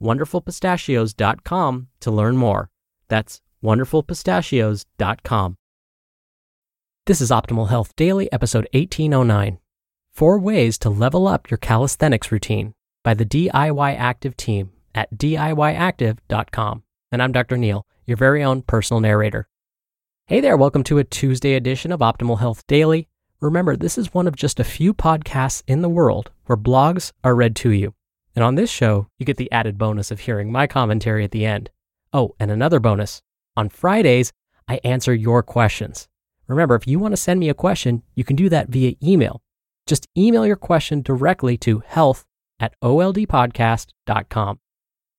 wonderfulpistachios.com to learn more. That's wonderfulpistachios.com. This is Optimal Health Daily, episode 1809 Four Ways to Level Up Your Calisthenics Routine by the DIY Active team at DIYactive.com. And I'm Dr. Neal, your very own personal narrator. Hey there, welcome to a Tuesday edition of Optimal Health Daily. Remember, this is one of just a few podcasts in the world where blogs are read to you. And on this show, you get the added bonus of hearing my commentary at the end. Oh, and another bonus. On Fridays, I answer your questions. Remember, if you want to send me a question, you can do that via email. Just email your question directly to health at oldpodcast.com.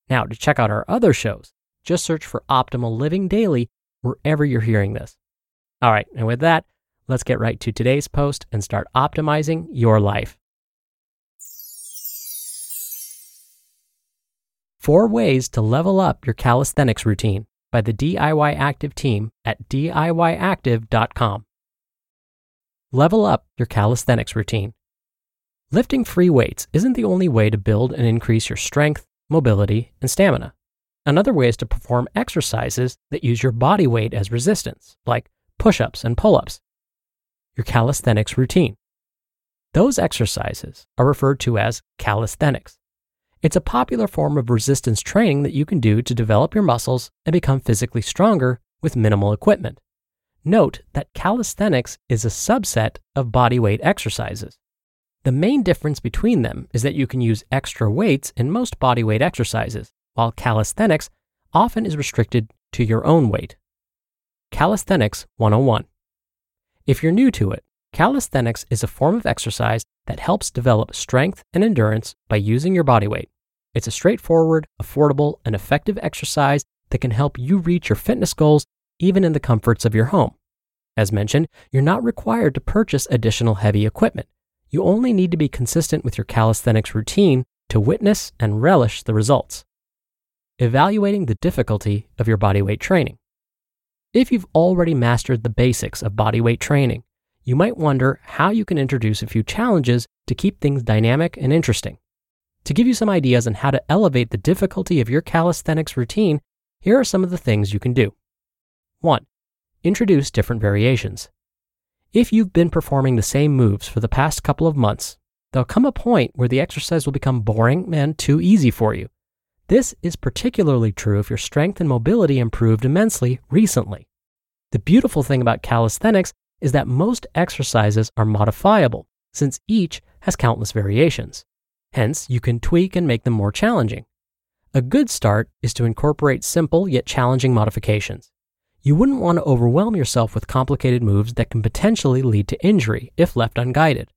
Now, to check out our other shows, just search for Optimal Living Daily wherever you're hearing this. All right, and with that, let's get right to today's post and start optimizing your life. Four Ways to Level Up Your Calisthenics Routine by the DIY Active team at DIYactive.com. Level up your calisthenics routine. Lifting free weights isn't the only way to build and increase your strength, mobility, and stamina. Another way is to perform exercises that use your body weight as resistance, like push ups and pull ups. Your calisthenics routine. Those exercises are referred to as calisthenics. It's a popular form of resistance training that you can do to develop your muscles and become physically stronger with minimal equipment. Note that calisthenics is a subset of bodyweight exercises. The main difference between them is that you can use extra weights in most bodyweight exercises, while calisthenics often is restricted to your own weight. Calisthenics 101. If you're new to it, calisthenics is a form of exercise that helps develop strength and endurance by using your body weight. It's a straightforward, affordable, and effective exercise that can help you reach your fitness goals even in the comforts of your home. As mentioned, you're not required to purchase additional heavy equipment. You only need to be consistent with your calisthenics routine to witness and relish the results. Evaluating the difficulty of your bodyweight training. If you've already mastered the basics of bodyweight training, you might wonder how you can introduce a few challenges to keep things dynamic and interesting. To give you some ideas on how to elevate the difficulty of your calisthenics routine, here are some of the things you can do. 1. Introduce different variations. If you've been performing the same moves for the past couple of months, there'll come a point where the exercise will become boring and too easy for you. This is particularly true if your strength and mobility improved immensely recently. The beautiful thing about calisthenics is that most exercises are modifiable, since each has countless variations. Hence, you can tweak and make them more challenging. A good start is to incorporate simple yet challenging modifications. You wouldn't want to overwhelm yourself with complicated moves that can potentially lead to injury if left unguided.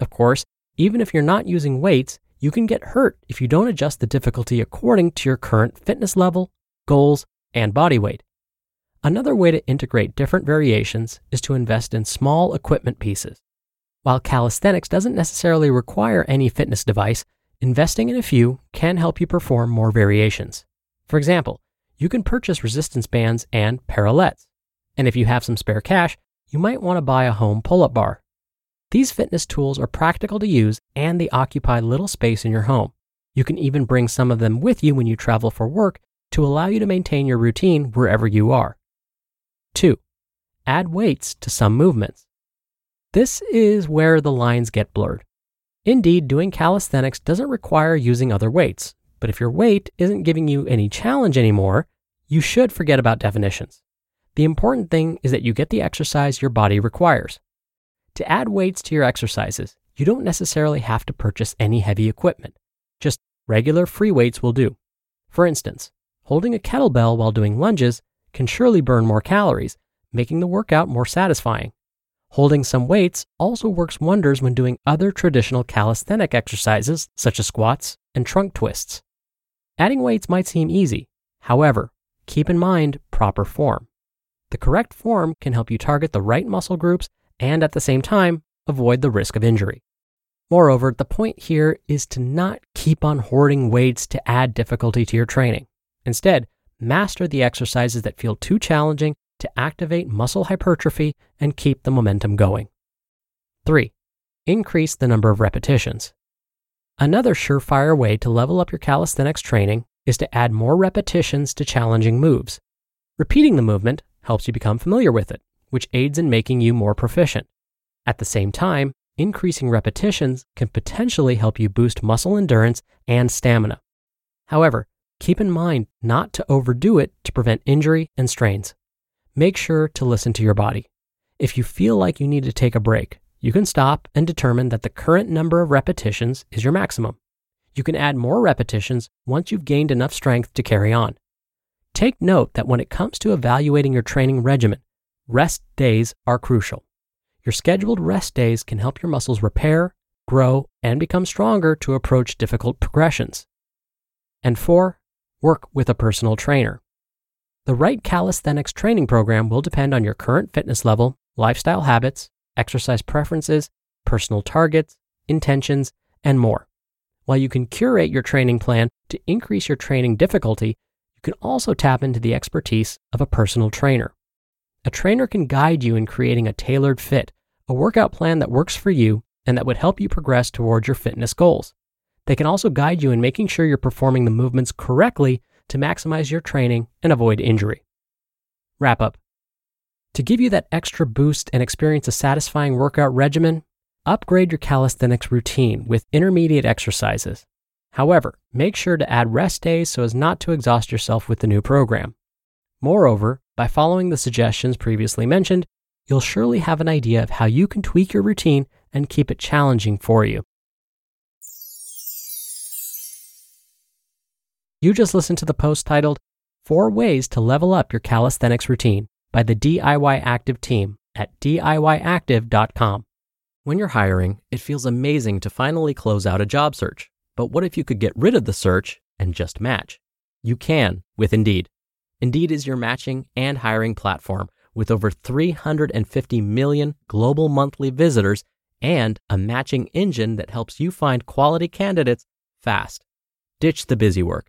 Of course, even if you're not using weights, you can get hurt if you don't adjust the difficulty according to your current fitness level, goals, and body weight. Another way to integrate different variations is to invest in small equipment pieces. While calisthenics doesn't necessarily require any fitness device, investing in a few can help you perform more variations. For example, you can purchase resistance bands and parallettes. And if you have some spare cash, you might want to buy a home pull up bar. These fitness tools are practical to use and they occupy little space in your home. You can even bring some of them with you when you travel for work to allow you to maintain your routine wherever you are. 2. Add weights to some movements. This is where the lines get blurred. Indeed, doing calisthenics doesn't require using other weights, But if your weight isn't giving you any challenge anymore, you should forget about definitions. The important thing is that you get the exercise your body requires. To add weights to your exercises, you don't necessarily have to purchase any heavy equipment. Just regular free weights will do. For instance, holding a kettlebell while doing lunges can surely burn more calories, making the workout more satisfying. Holding some weights also works wonders when doing other traditional calisthenic exercises such as squats and trunk twists. Adding weights might seem easy. However, keep in mind proper form. The correct form can help you target the right muscle groups and at the same time avoid the risk of injury. Moreover, the point here is to not keep on hoarding weights to add difficulty to your training. Instead, master the exercises that feel too challenging to activate muscle hypertrophy and keep the momentum going. 3. Increase the number of repetitions. Another surefire way to level up your calisthenics training is to add more repetitions to challenging moves. Repeating the movement helps you become familiar with it, which aids in making you more proficient. At the same time, increasing repetitions can potentially help you boost muscle endurance and stamina. However, keep in mind not to overdo it to prevent injury and strains. Make sure to listen to your body. If you feel like you need to take a break, you can stop and determine that the current number of repetitions is your maximum. You can add more repetitions once you've gained enough strength to carry on. Take note that when it comes to evaluating your training regimen, rest days are crucial. Your scheduled rest days can help your muscles repair, grow, and become stronger to approach difficult progressions. And four, work with a personal trainer. The right calisthenics training program will depend on your current fitness level, lifestyle habits, exercise preferences, personal targets, intentions, and more. While you can curate your training plan to increase your training difficulty, you can also tap into the expertise of a personal trainer. A trainer can guide you in creating a tailored fit, a workout plan that works for you and that would help you progress towards your fitness goals. They can also guide you in making sure you're performing the movements correctly to maximize your training and avoid injury. Wrap up. To give you that extra boost and experience a satisfying workout regimen, upgrade your calisthenics routine with intermediate exercises. However, make sure to add rest days so as not to exhaust yourself with the new program. Moreover, by following the suggestions previously mentioned, you'll surely have an idea of how you can tweak your routine and keep it challenging for you. You just listened to the post titled Four Ways to Level Up Your Calisthenics Routine by the DIY Active team at DIYactive.com. When you're hiring, it feels amazing to finally close out a job search. But what if you could get rid of the search and just match? You can with Indeed. Indeed is your matching and hiring platform with over 350 million global monthly visitors and a matching engine that helps you find quality candidates fast. Ditch the busy work.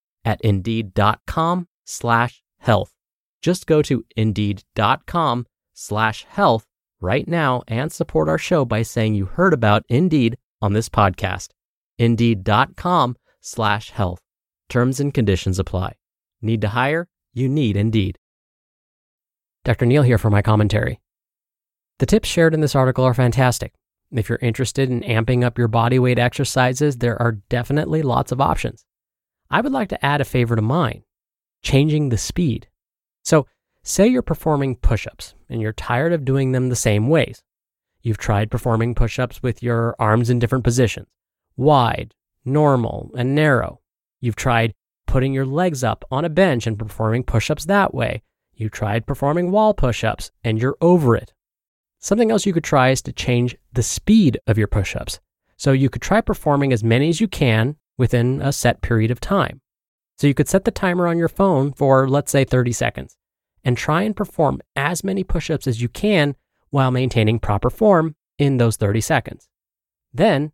at indeed.com slash health. Just go to indeed.com slash health right now and support our show by saying you heard about Indeed on this podcast. Indeed.com slash health. Terms and conditions apply. Need to hire? You need Indeed. Dr. Neal here for my commentary. The tips shared in this article are fantastic. If you're interested in amping up your body weight exercises, there are definitely lots of options. I would like to add a favor to mine changing the speed. So, say you're performing push ups and you're tired of doing them the same ways. You've tried performing push ups with your arms in different positions wide, normal, and narrow. You've tried putting your legs up on a bench and performing push ups that way. You tried performing wall push ups and you're over it. Something else you could try is to change the speed of your push ups. So you could try performing as many as you can within a set period of time. So you could set the timer on your phone for, let's say, 30 seconds and try and perform as many push ups as you can while maintaining proper form in those 30 seconds. Then,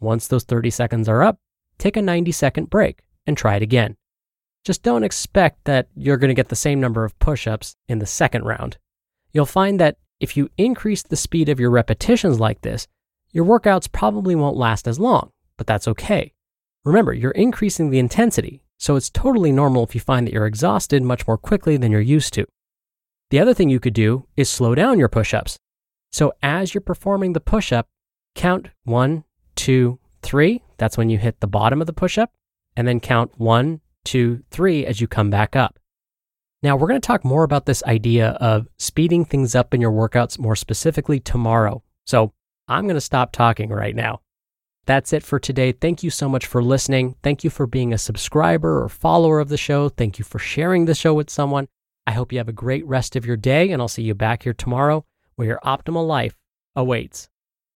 once those 30 seconds are up, take a 90 second break and try it again. Just don't expect that you're going to get the same number of push ups in the second round. You'll find that if you increase the speed of your repetitions like this, your workouts probably won't last as long, but that's okay. Remember, you're increasing the intensity, so it's totally normal if you find that you're exhausted much more quickly than you're used to. The other thing you could do is slow down your push ups. So as you're performing the push up, count one, two, three. That's when you hit the bottom of the push up, and then count one, two, three as you come back up. Now, we're going to talk more about this idea of speeding things up in your workouts more specifically tomorrow. So I'm going to stop talking right now. That's it for today. Thank you so much for listening. Thank you for being a subscriber or follower of the show. Thank you for sharing the show with someone. I hope you have a great rest of your day, and I'll see you back here tomorrow where your optimal life awaits.